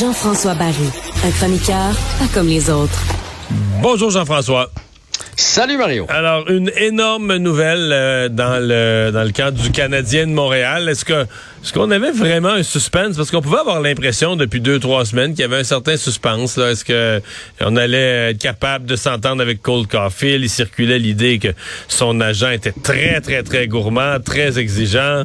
Jean-François Barry, un chroniqueur pas comme les autres. Bonjour Jean-François. Salut Mario. Alors, une énorme nouvelle euh, dans le dans le du Canadien de Montréal. Est-ce que est-ce qu'on avait vraiment un suspense? Parce qu'on pouvait avoir l'impression depuis deux trois semaines qu'il y avait un certain suspense là. Est-ce que on allait être capable de s'entendre avec Cole Caulfield? Il circulait l'idée que son agent était très très très gourmand, très exigeant.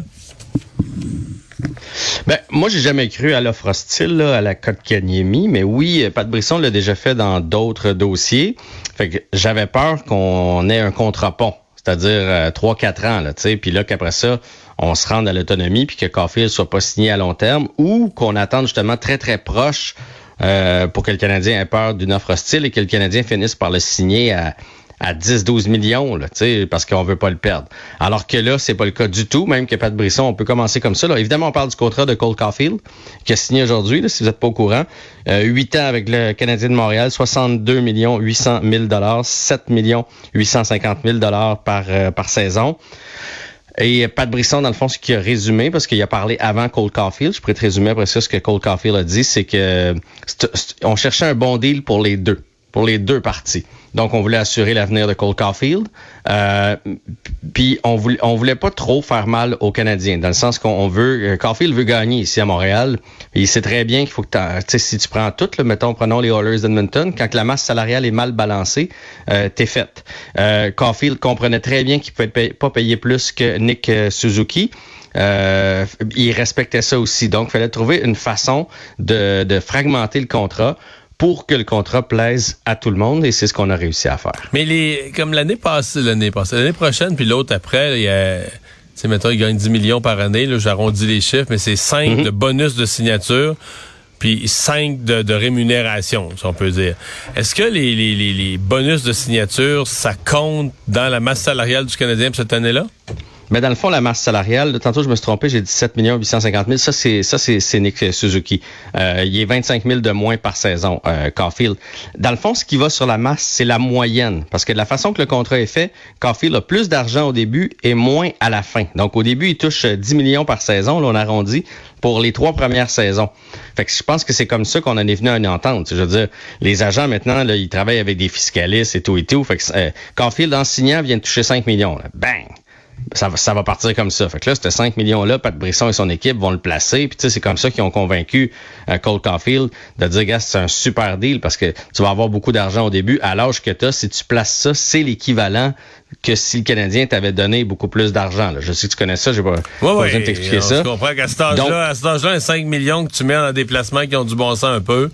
Ben, moi, j'ai jamais cru à l'offre hostile, à la cote Kanyemi, mais oui, Pat Brisson l'a déjà fait dans d'autres dossiers. Fait que j'avais peur qu'on ait un contre-pont, c'est-à-dire 3-4 euh, ans, là, tu sais, puis là qu'après ça, on se rende à l'autonomie, puis que Caulfield soit pas signé à long terme, ou qu'on attende justement très très proche euh, pour que le Canadien ait peur d'une offre hostile et que le Canadien finisse par le signer à à 10-12 millions, là, parce qu'on veut pas le perdre. Alors que là, c'est pas le cas du tout, même que Pat Brisson, on peut commencer comme ça. Là. Évidemment, on parle du contrat de Cole Caulfield, qui a signé aujourd'hui, si vous n'êtes pas au courant. Euh, 8 ans avec le Canadien de Montréal, 62 millions 800 000 dollars, 7 millions 850 000 dollars par, euh, par saison. Et Pat Brisson, dans le fond, ce qu'il a résumé, parce qu'il a parlé avant Cole Caulfield, je pourrais te résumer après ça ce que Cole Caulfield a dit, c'est que on cherchait un bon deal pour les deux pour les deux parties. Donc, on voulait assurer l'avenir de Cole Caulfield. Euh, puis, on voulait, voulait pas trop faire mal aux Canadiens, dans le sens qu'on veut... Euh, Caulfield veut gagner ici à Montréal. il sait très bien qu'il faut que tu si tu prends tout, là, mettons, prenons les Oilers d'Edmonton, quand la masse salariale est mal balancée, euh, t'es faite. Caulfield comprenait très bien qu'il pouvait pas payer plus que Nick Suzuki. Il respectait ça aussi. Donc, il fallait trouver une façon de fragmenter le contrat pour que le contrat plaise à tout le monde et c'est ce qu'on a réussi à faire. Mais les comme l'année passée, l'année passée, l'année prochaine puis l'autre après, il y a c'est mettons il gagne 10 millions par année, là, j'arrondis les chiffres, mais c'est 5 mhm. de bonus de signature puis 5 de, de, rémunération, si on peut dire. Est-ce que les, les, les, bonus de signature, ça compte dans la masse salariale du Canadien pour cette année-là? Mais dans le fond, la masse salariale, tantôt je me suis trompé, j'ai dit 7 millions 850 000. Ça, c'est ça, c'est Nick Suzuki. Euh, il est 25 000 de moins par saison, euh, Caulfield. Dans le fond, ce qui va sur la masse, c'est la moyenne. Parce que de la façon que le contrat est fait, Caulfield a plus d'argent au début et moins à la fin. Donc, au début, il touche 10 millions par saison. Là, on arrondit pour les trois premières saisons. Fait que je pense que c'est comme ça qu'on en est venu à une entente. Je veux dire, les agents maintenant, là, ils travaillent avec des fiscalistes et tout et tout. Fait que euh, Caulfield, en signant, vient de toucher 5 millions. Là. Bang! Ça, ça va partir comme ça. Fait que là, ces 5 millions-là, Pat Brisson et son équipe vont le placer. Puis tu sais, c'est comme ça qu'ils ont convaincu euh, Cole Caulfield de dire, gars, c'est un super deal parce que tu vas avoir beaucoup d'argent au début. À l'âge que tu as, si tu places ça, c'est l'équivalent que si le Canadien t'avait donné beaucoup plus d'argent. Je sais que tu connais ça, j'ai pas, besoin de t'expliquer ça. Je comprends qu'à cet âge-là, à cet âge-là, 5 millions que tu mets dans des placements qui ont du bon sens un peu,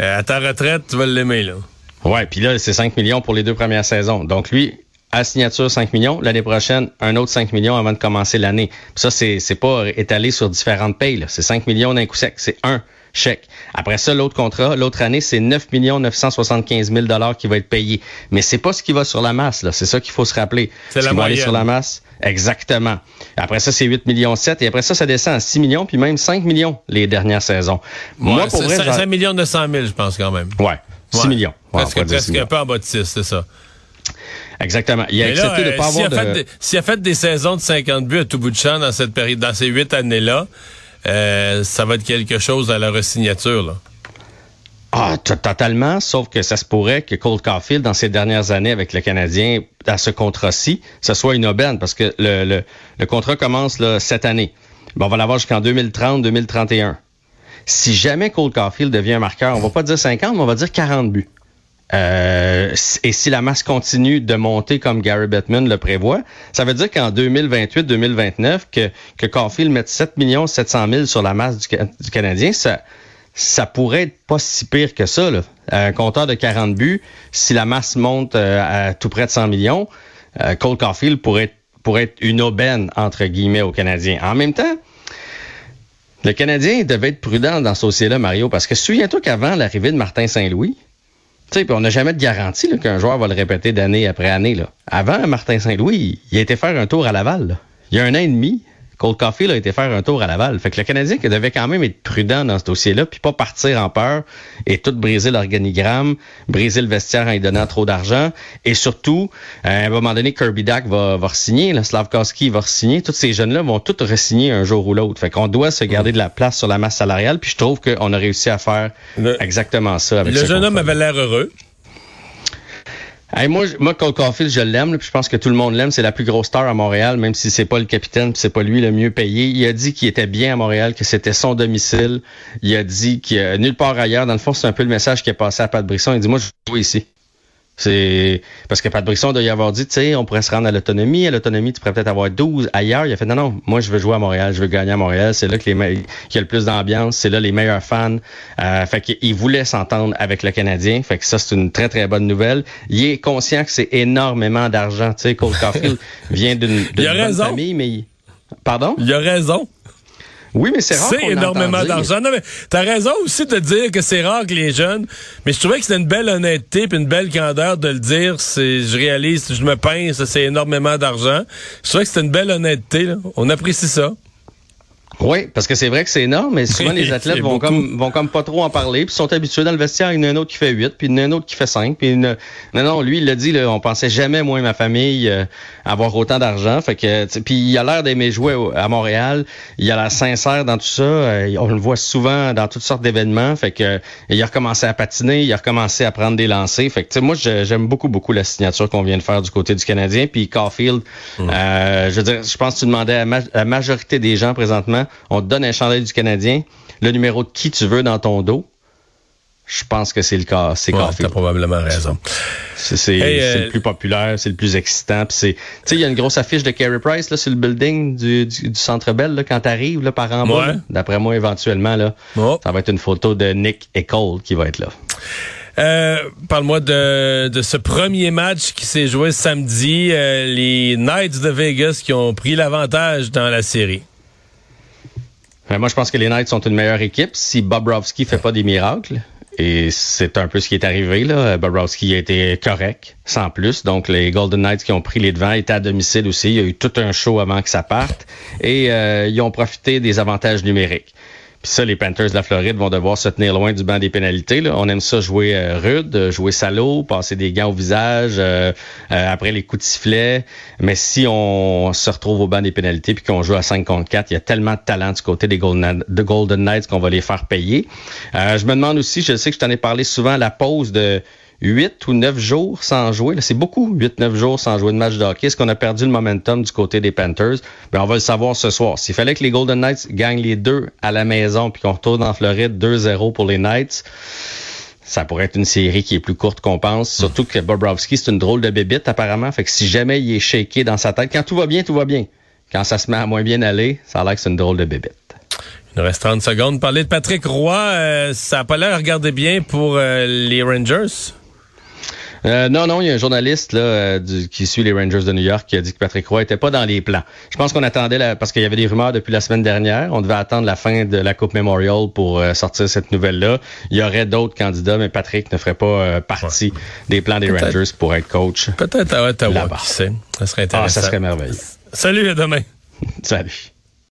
euh, à ta retraite, tu vas l'aimer, là. Ouais, puis là, c'est 5 millions pour les deux premières saisons. Donc lui, à signature 5 millions. L'année prochaine, un autre 5 millions avant de commencer l'année. Ça, c'est, c'est pas étalé sur différentes payes. C'est 5 millions d'un coup sec. C'est un chèque. Après ça, l'autre contrat, l'autre année, c'est 9 millions 975 000 dollars qui va être payé. Mais c'est pas ce qui va sur la masse. Là. C'est ça qu'il faut se rappeler. C'est ce qui va aller sur la masse. Exactement. Après ça, c'est 8 millions 7. Et après ça, ça descend à 6 millions, puis même 5 millions les dernières saisons. Moi, pour vrai... 5, millions 900 000, je pense quand même. Ouais. 6 millions. presque, presque un peu en bas de 6, c'est ça. Exactement. Il a accepté de euh, pas avoir de... S'il a fait des saisons de 50 buts à tout bout de champ dans cette période, dans ces huit années-là, euh, ça va être quelque chose à la resignature, là. Ah, totalement, sauf que ça se pourrait que Cole Caulfield, dans ces dernières années avec le Canadien, à ce contrat-ci, ce soit une aubaine, parce que le, le, le contrat commence là, cette année. Bon, on va l'avoir jusqu'en 2030-2031. Si jamais Cole Caulfield devient un marqueur, on va pas dire 50, mais on va dire 40 buts. Euh, et si la masse continue de monter comme Gary Bettman le prévoit, ça veut dire qu'en 2028-2029, que, que Caulfield mette 7 700 000 sur la masse du, du, Canadien, ça, ça pourrait être pas si pire que ça. Là. Un compteur de 40 buts, si la masse monte euh, à tout près de 100 millions, euh, Cole Caulfield pourrait, pourrait être une aubaine, entre guillemets, aux Canadiens. En même temps, le Canadien devait être prudent dans ce dossier-là, Mario, parce que souviens-toi qu'avant l'arrivée de Martin Saint-Louis, tu sais, on n'a jamais de garantie qu'un joueur va le répéter d'année après année. Là. Avant, Martin Saint-Louis, il a été faire un tour à Laval. Il y a un an et demi, Cole Caulfield a été faire un tour à Laval. Fait que le Canadien devait quand même être prudent dans ce dossier-là, puis pas partir en peur et tout briser l'organigramme, briser le vestiaire en y donnant trop d'argent. Et surtout, à un moment donné, Kirby Dack va, va signer, Slavkowski va signer. Tous ces jeunes-là vont tous re-signer un jour ou l'autre. Fait qu'on doit se garder de la place sur la masse salariale, puis je trouve qu'on a réussi à faire exactement ça. Avec le jeune homme avait l'air heureux. Moi, moi, Cole Caulfield, je l'aime, puis je pense que tout le monde l'aime. C'est la plus grosse star à Montréal, même si c'est pas le capitaine, c'est pas lui le mieux payé. Il a dit qu'il était bien à Montréal, que c'était son domicile. Il a dit qu'il a nulle part ailleurs. Dans le fond, c'est un peu le message qui est passé à Pat Brisson. Il dit, moi, je joue ici. C'est parce que Pat Brisson doit y avoir dit, tu sais, on pourrait se rendre à l'autonomie. À l'autonomie, tu pourrais peut-être avoir 12 ailleurs. Il a fait non, non, moi je veux jouer à Montréal, je veux gagner à Montréal. C'est là que les qu'il y a le plus d'ambiance, c'est là les meilleurs fans. Euh, fait qu'il voulait s'entendre avec le Canadien. Fait que ça, c'est une très, très bonne nouvelle. Il est conscient que c'est énormément d'argent. Tu sais, Cole Caulfield vient d'une famille, mais Pardon? Il a raison. Oui, mais c'est rare. C'est énormément d'argent. Non, mais t'as raison aussi de dire que c'est rare que les jeunes. Mais je trouvais que c'était une belle honnêteté et une belle candeur de le dire. C'est, je réalise, je me pince, c'est énormément d'argent. Je trouvais que c'était une belle honnêteté. Là. On apprécie ça. Oui, parce que c'est vrai que c'est énorme, mais souvent les athlètes vont comme vont comme pas trop en parler, puis sont habitués dans le vestiaire, il y en a un autre qui fait 8, puis il y en a un autre qui fait 5, puis non non, lui il l'a dit là, on pensait jamais moi et ma famille euh, avoir autant d'argent, fait que puis il a l'air d'aimer jouer à Montréal, il a l'air sincère dans tout ça, euh, on le voit souvent dans toutes sortes d'événements, fait que il a recommencé à patiner, il a recommencé à prendre des lancers, fait que moi j'aime beaucoup beaucoup la signature qu'on vient de faire du côté du Canadien, puis Caulfield, mmh. euh, je veux dire, je pense que tu demandais à la majorité des gens présentement on te donne un chandail du Canadien, le numéro de qui tu veux dans ton dos. Je pense que c'est le cas. C'est ouais, T'as probablement raison. C'est euh, le plus populaire, c'est le plus excitant. Tu sais, il y a une grosse affiche de Carey Price là, sur le building du, du, Centre Bell là, quand t'arrives là, par en bas. D'après moi, éventuellement, là, ça va être une photo de Nick et Cole qui va être là. Euh, Parle-moi de, de ce premier match qui s'est joué samedi. Euh, les Knights de Vegas qui ont pris l'avantage dans la série. Ben, moi, je pense que les Knights sont une meilleure équipe si Bobrovski fait pas des miracles. Et c'est un peu ce qui est arrivé. Là. Bobrovski a été correct, sans plus. Donc, les Golden Knights qui ont pris les devants étaient à domicile aussi. Il y a eu tout un show avant que ça parte. Et euh, ils ont profité des avantages numériques. Puis ça, les Panthers de la Floride vont devoir se tenir loin du banc des pénalités. On aime ça jouer euh, rude, jouer salaud, passer des gants au visage euh, euh, après les coups de sifflet. Mais si on se retrouve au banc des pénalités puis qu'on joue à 5 contre 4, il y a tellement de talent du côté des Golden, de Golden Knights qu'on va les faire payer. je me demande aussi, je sais que je t'en ai parlé souvent, la pause de 8 ou 9 jours sans jouer. C'est beaucoup, 8-9 jours sans jouer de match de hockey. Est-ce qu'on a perdu le momentum du côté des Panthers? Ben, on va le savoir ce soir. S'il fallait que les Golden Knights gagnent les deux à la maison puis qu'on retourne en Floride 2-0 pour les Knights, ça pourrait être une série qui est plus courte qu'on pense. Surtout que Bobrovski, c'est une drôle de bébite apparemment. Fait que si jamais il est shaké dans sa tête, quand tout va bien, tout va bien. Quand ça se met à moins bien aller, ça a l'air que c'est une drôle de bébite. Il nous reste 30 secondes. Parler de Patrick Roy, euh, ça a pas l'air à regarder bien pour euh, les Rangers. Euh, non, non, il y a un journaliste là, euh, qui suit les Rangers de New York qui a dit que Patrick Roy était pas dans les plans. Je pense qu'on attendait, parce qu'il y avait des rumeurs depuis la semaine dernière, on devait attendre la fin de la Coupe Memorial pour euh, sortir cette nouvelle-là. Il y aurait d'autres candidats, mais Patrick ne ferait pas partie des plans des Rangers pour être coach. Peut-être à Ottawa, qui sait. Ça serait intéressant. Ah, ça serait merveilleux. Salut, à demain. Salut.